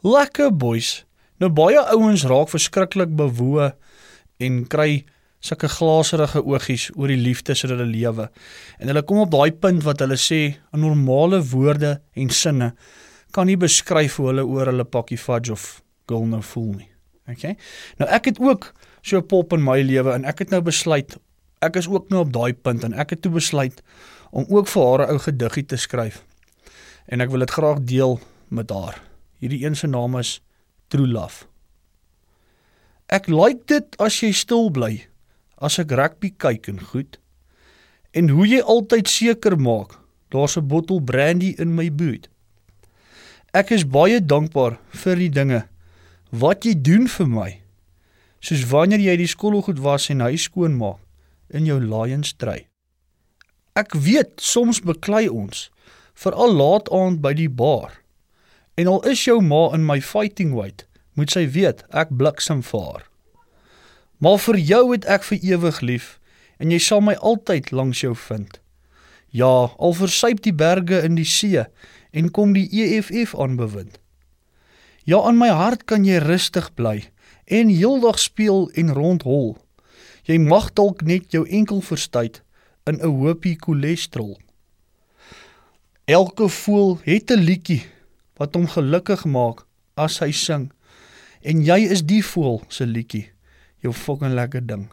Lekker boys. Nou baie ouens raak verskriklik bewoe en kry sulke glaserige oogies oor die liefde sodat hulle lewe. En hulle kom op daai punt wat hulle sê 'n normale woorde en sinne kan nie beskryf hoe hulle oor hulle pakkie fudge of girl nou voel nie. Okay? Nou ek het ook so 'n pop in my lewe en ek het nou besluit ek is ook nou op daai punt en ek het toe besluit om ook vir haar 'n ou gediggie te skryf. En ek wil dit graag deel met haar. Hierdie een se naam is True Love. Ek like dit as jy stil bly as ek rugby kyk en goed. En hoe jy altyd seker maak daar's 'n bottel brandy in my boot. Ek is baie dankbaar vir die dinge wat jy doen vir my. Soos wanneer jy die skooolgoed was en huis skoon maak in jou lions stry. Ek weet soms beklei ons veral laat aand by die bar. En al is jou ma in my fighting weight, moet sy weet ek bliksem vir haar. Maar vir jou het ek vir ewig lief en jy sal my altyd langs jou vind. Ja, al versuip die berge in die see en kom die EFF aanbewind. Ja, aan my hart kan jy rustig bly en heeldag speel en rondhol. Jy mag dalk net jou enkel verstuit in 'n hoopie cholesterol. Elke voël het 'n liedjie wat hom gelukkig maak as hy sing. En jy is die voël se liedjie, jou fucking lekker ding.